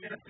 minutes.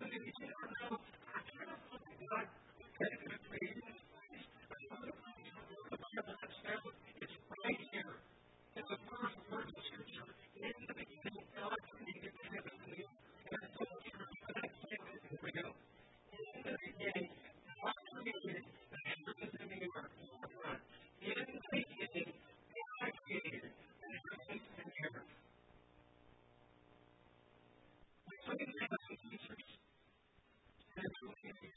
I Thank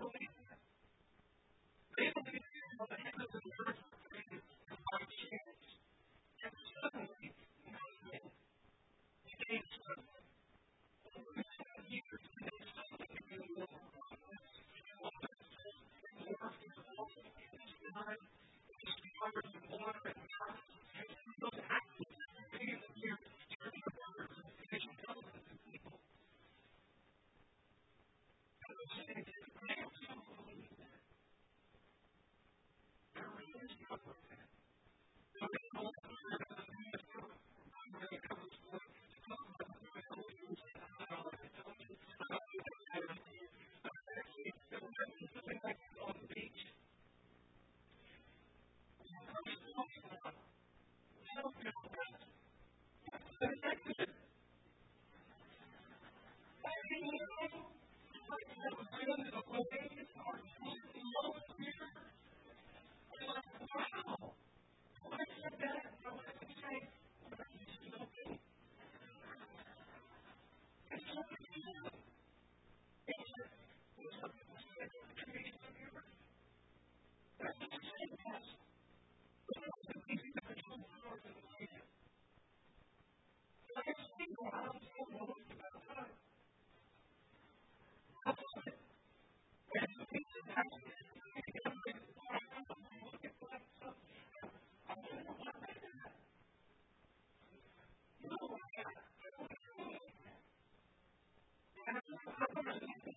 you.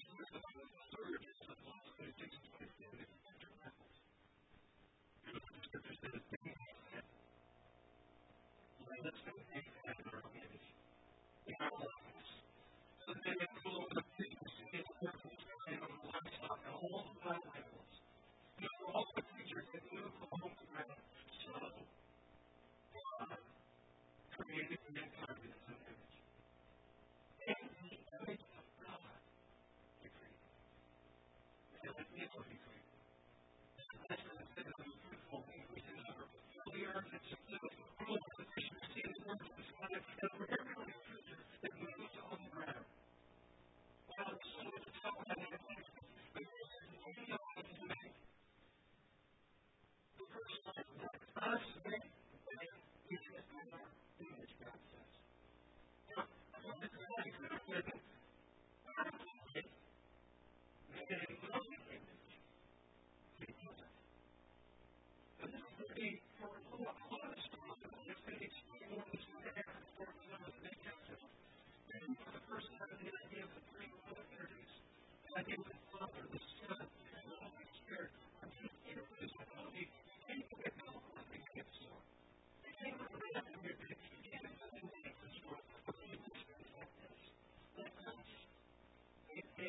This is absurd. It's not 2023.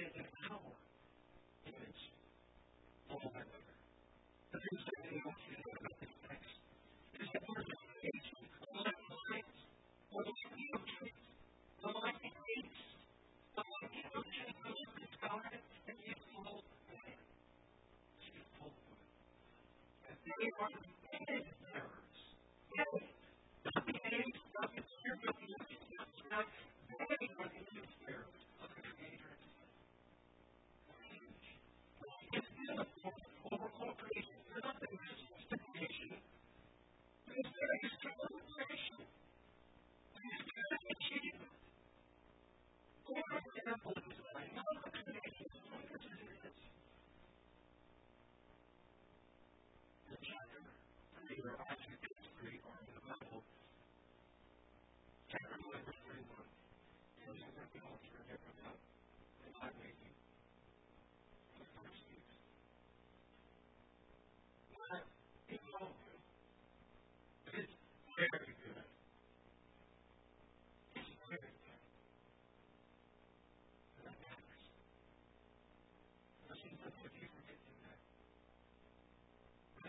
is an hour image of one another. The things that we do.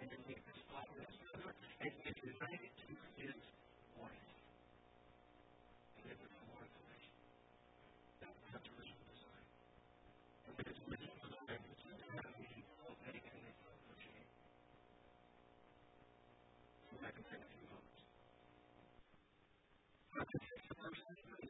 underneath the spot of this river, and he united to his wife. And it was the That was God's original design. And with for the design, it's in the foundation of any connection of shame. So I can a few moments. Not just a person, but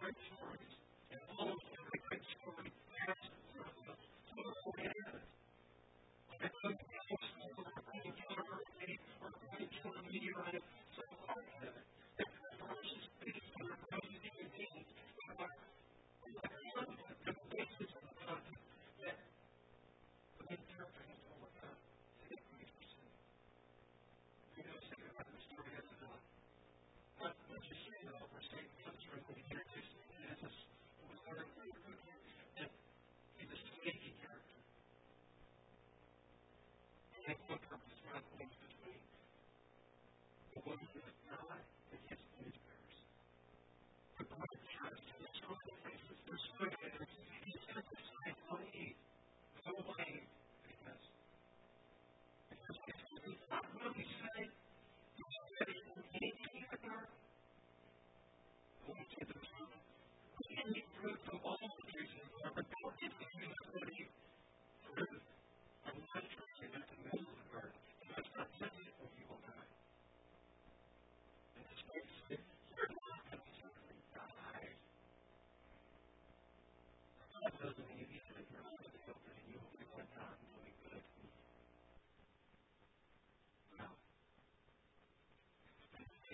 great stories, and almost every great story has a purpose. So,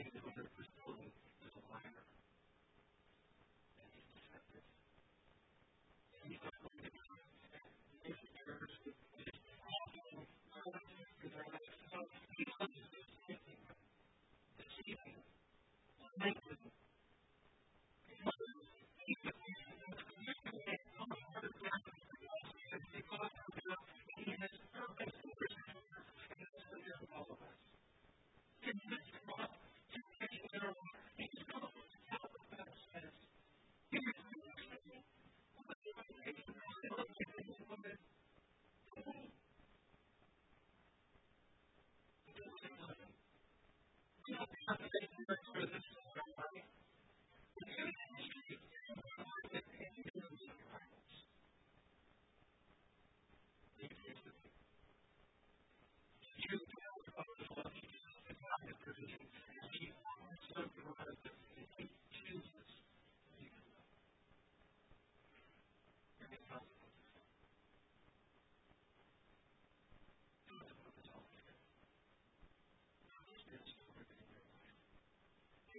in another facility is a minor.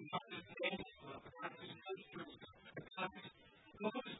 Thank you.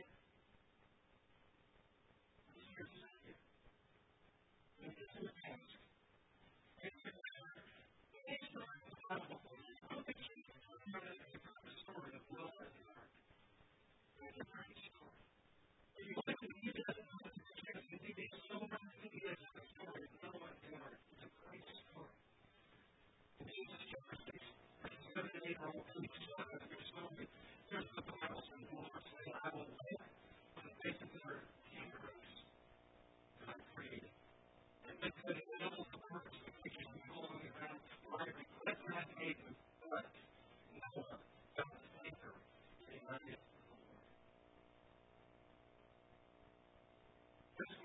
This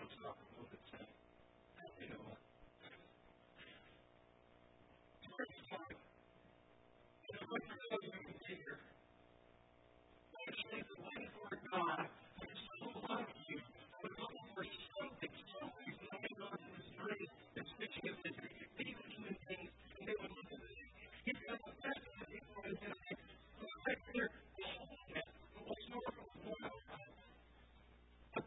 was not a little bit, you know what?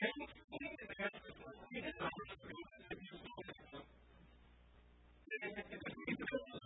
Thank you.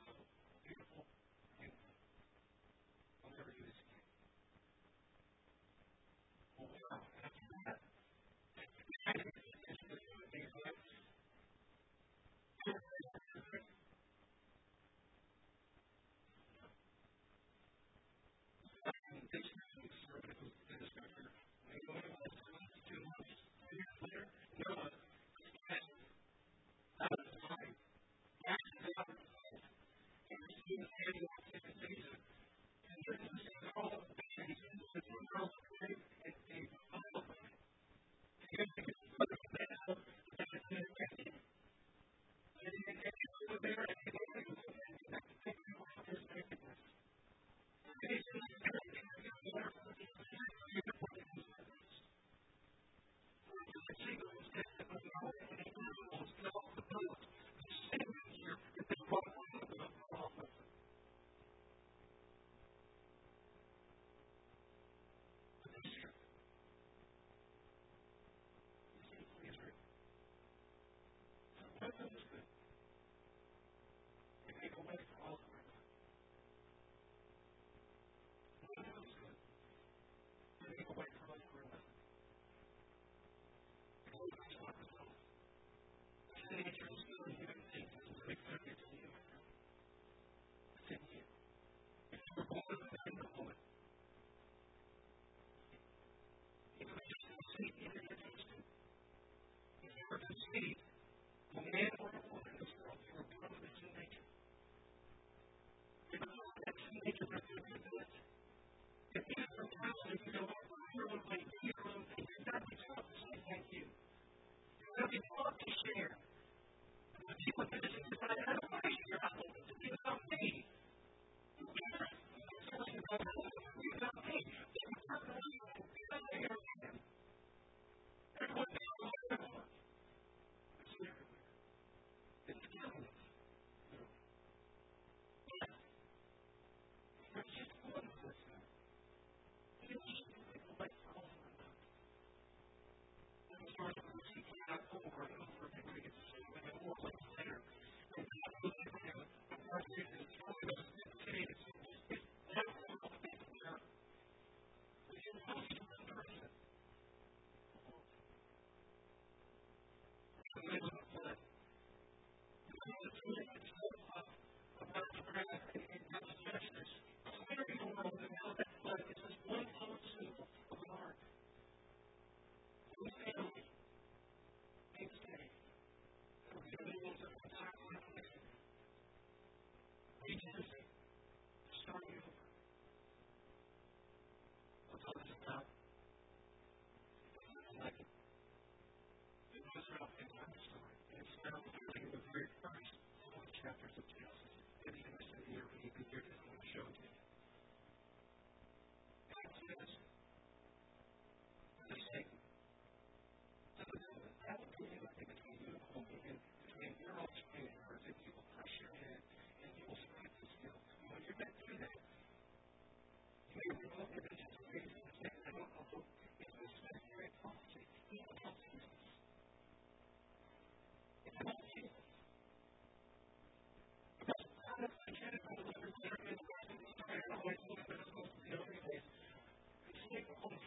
thank you. There's nothing for us to share. The people that this is show.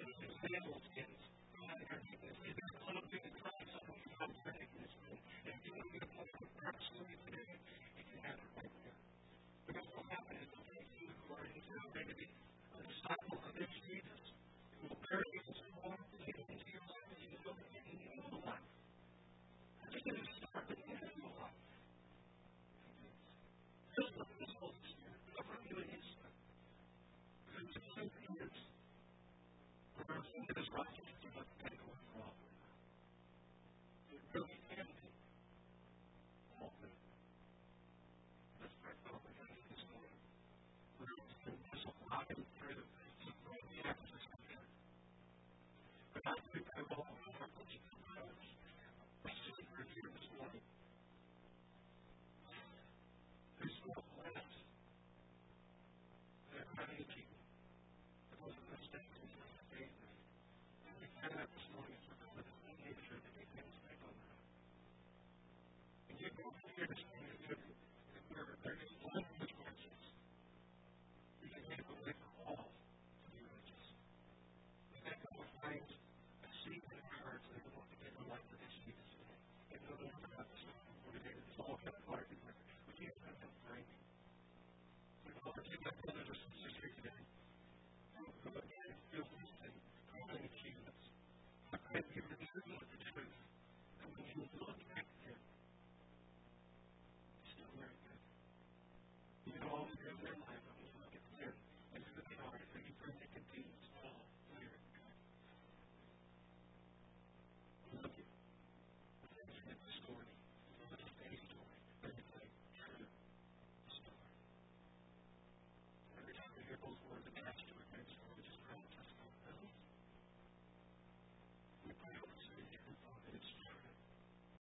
examples in